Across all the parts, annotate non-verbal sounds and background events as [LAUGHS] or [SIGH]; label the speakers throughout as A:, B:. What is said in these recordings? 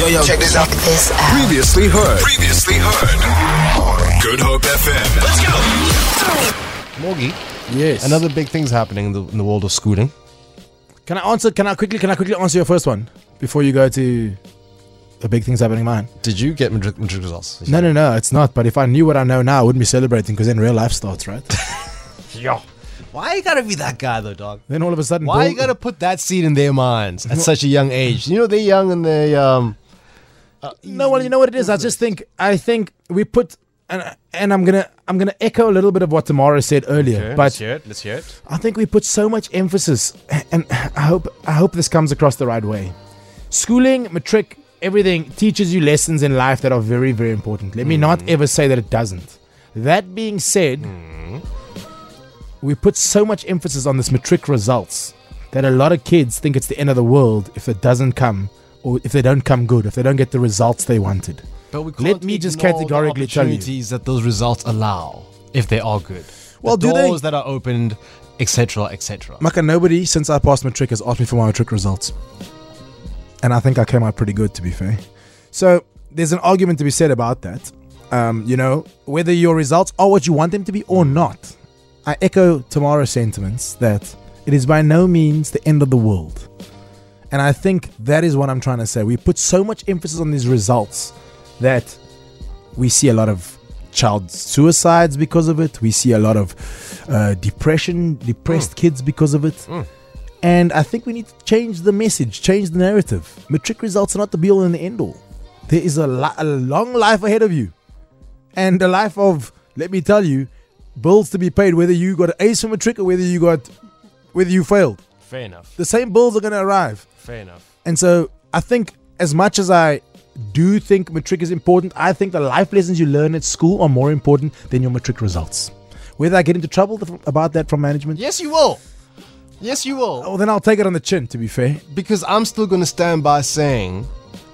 A: Yo, yo, check this out.
B: This out.
C: Previously heard. Previously heard. Good Hope FM. Let's go.
D: Morgie,
E: Yes.
D: another big thing's happening in the, in the world of schooling.
E: Can I answer? Can I quickly? Can I quickly answer your first one before you go to the big things happening? Mine.
D: Did you get matric, matric results?
E: No, no, no. It's not. But if I knew what I know now, I wouldn't be celebrating because then real life starts, right? [LAUGHS]
D: Yo. Why you gotta be that guy though, dog?
E: then all of a sudden,
D: Why
E: Bill-
D: you gotta put that seed in their minds at such a young age? You know they're young and they um.
E: Uh, no, well, you know what it is. I just think I think we put and and I'm gonna I'm gonna echo a little bit of what Tamara said earlier. but
D: hear it. Let's hear it.
E: I think we put so much emphasis, and I hope I hope this comes across the right way. Schooling, matric, everything teaches you lessons in life that are very very important. Let me not mm. ever say that it doesn't. That being said, mm. we put so much emphasis on this matric results that a lot of kids think it's the end of the world if it doesn't come or if they don't come good, if they don't get the results they wanted.
D: But we
E: Let me just
D: ignore the
E: categorically tell you.
D: that those results allow if they are good.
E: Well,
D: the
E: do they-
D: doors that are opened, etc., etc.
E: Maka, nobody since I passed my matric has asked me for my matric results. And I think I came out pretty good, to be fair. So there's an argument to be said about that. Um, you know, whether your results are what you want them to be or not. I echo Tamara's sentiments that it is by no means the end of the world. And I think that is what I'm trying to say. We put so much emphasis on these results that we see a lot of child suicides because of it. We see a lot of uh, depression, depressed kids because of it. And I think we need to change the message, change the narrative. Matric results are not the be all and the end all. There is a, li- a long life ahead of you. And a life of, let me tell you, bills to be paid, whether you got an ace from matric or whether you got, whether you failed.
D: Fair enough.
E: The same bills are going to arrive.
D: Fair enough.
E: And so I think as much as I do think matric is important, I think the life lessons you learn at school are more important than your matric results. Whether I get into trouble about that from management,
D: Yes, you will. Yes, you will.
E: oh, then I'll take it on the chin, to be fair.
D: Because I'm still going to stand by saying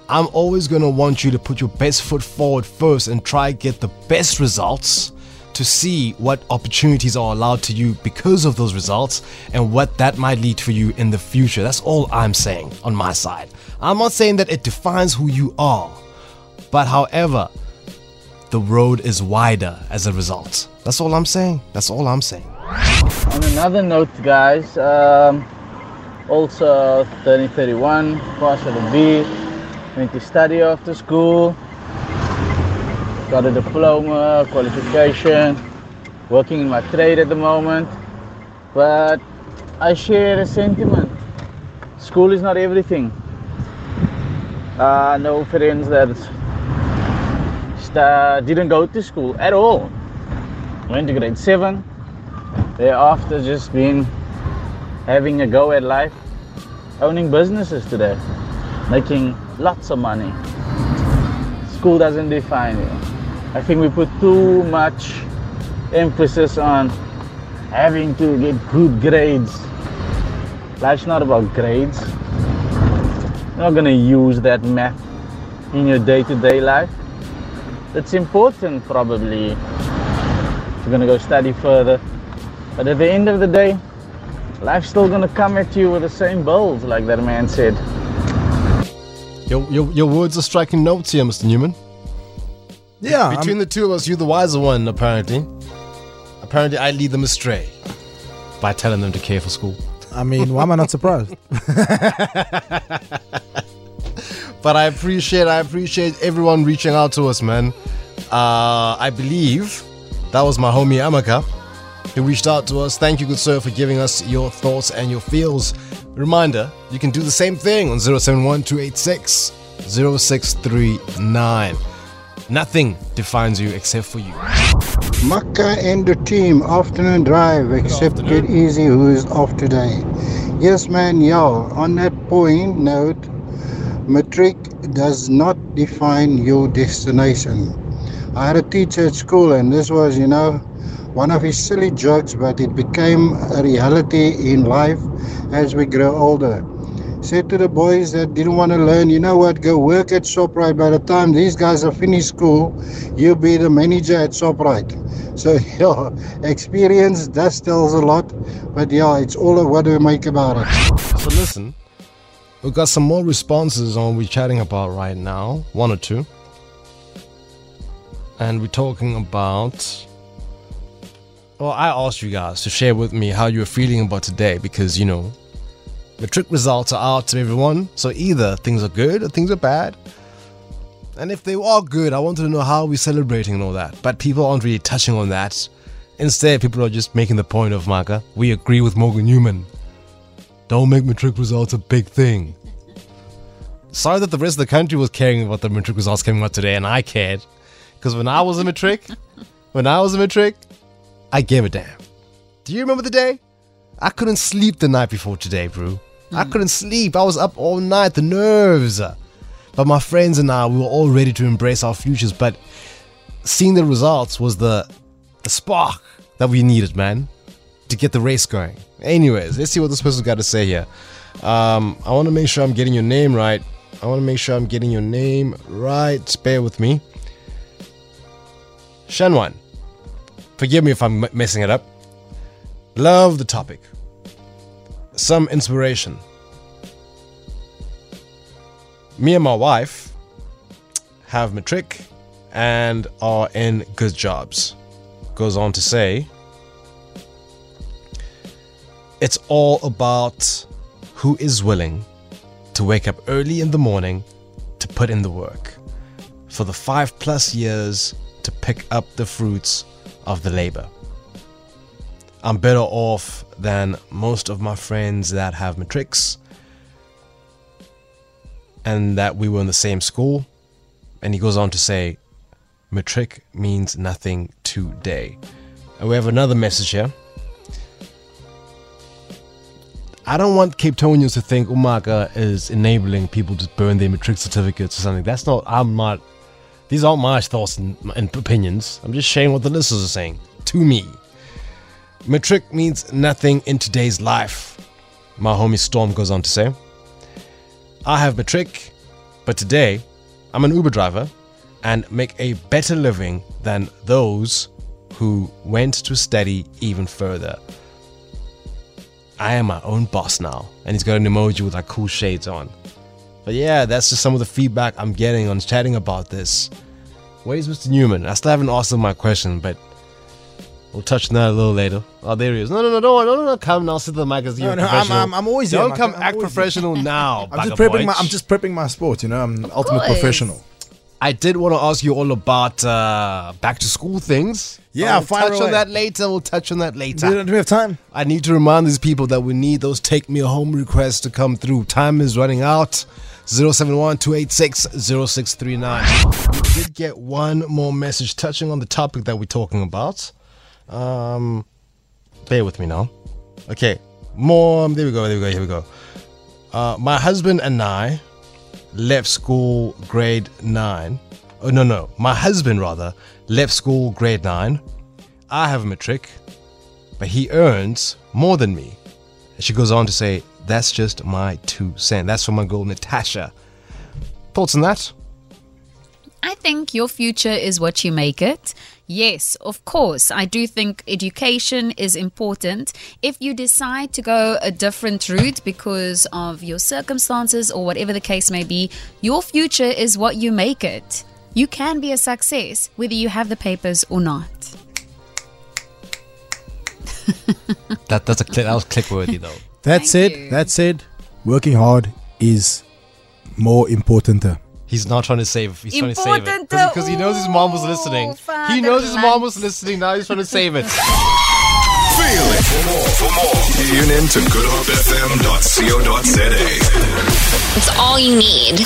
D: I'm always going to want you to put your best foot forward first and try get the best results to see what opportunities are allowed to you because of those results and what that might lead for you in the future. That's all I'm saying on my side. I'm not saying that it defines who you are, but however, the road is wider as a result. That's all I'm saying. That's all I'm saying.
F: On another note, guys, um, also turning 31, passed with a B, went to study after school, got a diploma, qualification, working in my trade at the moment. But I share a sentiment. School is not everything. Uh, no friends that didn't go to school at all. Went to grade 7, thereafter just been having a go at life, owning businesses today, making lots of money. School doesn't define you. I think we put too much emphasis on having to get good grades. Life's not about grades. You're not gonna use that math in your day-to-day life. It's important probably you're gonna go study further. But at the end of the day, life's still gonna come at you with the same bills, like that man said.
D: Your, your, your words are striking notes here, Mr. Newman.
E: Yeah, I'm-
D: Between the two of us, you're the wiser one, apparently. Apparently, I lead them astray by telling them to care for school.
E: I mean, why am I not surprised? [LAUGHS]
D: But I appreciate, I appreciate everyone reaching out to us, man. Uh, I believe that was my homie Amaka who reached out to us. Thank you, good sir, for giving us your thoughts and your feels. Reminder, you can do the same thing on 071 286 0639. Nothing defines you except for you.
G: Makka and the team, afternoon drive, except
D: afternoon.
G: Get Easy, who is off today. Yes, man, yeah, on that point note, matric does not define your destination. I had a teacher at school, and this was, you know, one of his silly jokes, but it became a reality in life as we grow older. Said to the boys that didn't want to learn, you know what, go work at ShopRite. By the time these guys are finished school, you'll be the manager at ShopRite. [LAUGHS] So, yeah, experience does tells a lot, but yeah, it's all of what we make about it.
D: So listen, we've got some more responses on what we're chatting about right now. One or two. And we're talking about. Well, I asked you guys to share with me how you're feeling about today because, you know, matric results are out to everyone. So either things are good or things are bad. And if they are good, I wanted to know how we're celebrating and all that. But people aren't really touching on that. Instead, people are just making the point of, Maka, we agree with Morgan Newman. Don't make matric results a big thing. Sorry that the rest of the country was caring about the matric results coming out today, and I cared. Because when I was in a matric, [LAUGHS] when I was in a matric, I gave a damn. Do you remember the day? I couldn't sleep the night before today, bro. I couldn't sleep. I was up all night, the nerves. But my friends and I, we were all ready to embrace our futures. But seeing the results was the, the spark that we needed, man, to get the race going. Anyways, let's see what this person's got to say here. Um, I want to make sure I'm getting your name right. I want to make sure I'm getting your name right. Bear with me. Shanwan. Forgive me if I'm messing it up. Love the topic. Some inspiration. Me and my wife have matric and are in good jobs. Goes on to say, it's all about who is willing to wake up early in the morning to put in the work for the five plus years to pick up the fruits of the labor. I'm better off than most of my friends that have matrics and that we were in the same school. And he goes on to say, matric means nothing today. And we have another message here. I don't want Capetonians to think Umaga is enabling people to burn their matric certificates or something. That's not, I'm not, these aren't my thoughts and, and opinions. I'm just sharing what the listeners are saying to me. Matric means nothing in today's life. My homie Storm goes on to say, I have matric, but today I'm an Uber driver and make a better living than those who went to study even further. I am my own boss now. And he's got an emoji with like cool shades on. But yeah, that's just some of the feedback I'm getting on chatting about this. Where's Mr. Newman? I still haven't asked him my question, but we'll touch on that a little later. Oh, there he is. No, no, no, no, no, no, no. Come now, sit the mic as you're
E: No, no, I'm- I'm- I'm always here,
D: Don't
E: Mike.
D: come
E: I'm
D: act
E: always here.
D: professional [LAUGHS] now.
E: I'm just
D: bugger
E: prepping my. I'm just prepping my sport. You know, I'm an ultimate
A: course.
E: professional.
D: I did want to ask you all about uh, back to school things.
E: Yeah,
D: we'll
E: fire
D: touch
E: away.
D: on that later. We'll touch on that later.
E: Do, do we have time?
D: I need to remind these people that we need those take me home requests to come through. Time is running out. 071 286 0639. We did get one more message touching on the topic that we're talking about. Um, bear with me now. Okay, more. There we go. There we go. Here we go. Uh, my husband and I left school grade nine. Oh, no, no. My husband, rather, left school grade nine. I have a matric but he earns more than me. And she goes on to say, That's just my two cents. That's from my girl Natasha. Thoughts on that?
A: I think your future is what you make it. Yes, of course, I do think education is important. If you decide to go a different route because of your circumstances or whatever the case may be, your future is what you make it. You can be a success whether you have the papers or not. [LAUGHS]
D: That that's a click, that was click worthy though.
E: That
A: Thank
E: said,
A: you.
E: that said, working hard is more important.
D: Uh, He's not trying to save. He's trying to save it because he knows his mom was listening.
A: ooh,
D: He knows his mom was listening. Now he's trying to save it. [LAUGHS]
C: Feel it. For more, for more, tune in to goodhopefm.co.za.
B: It's all you need.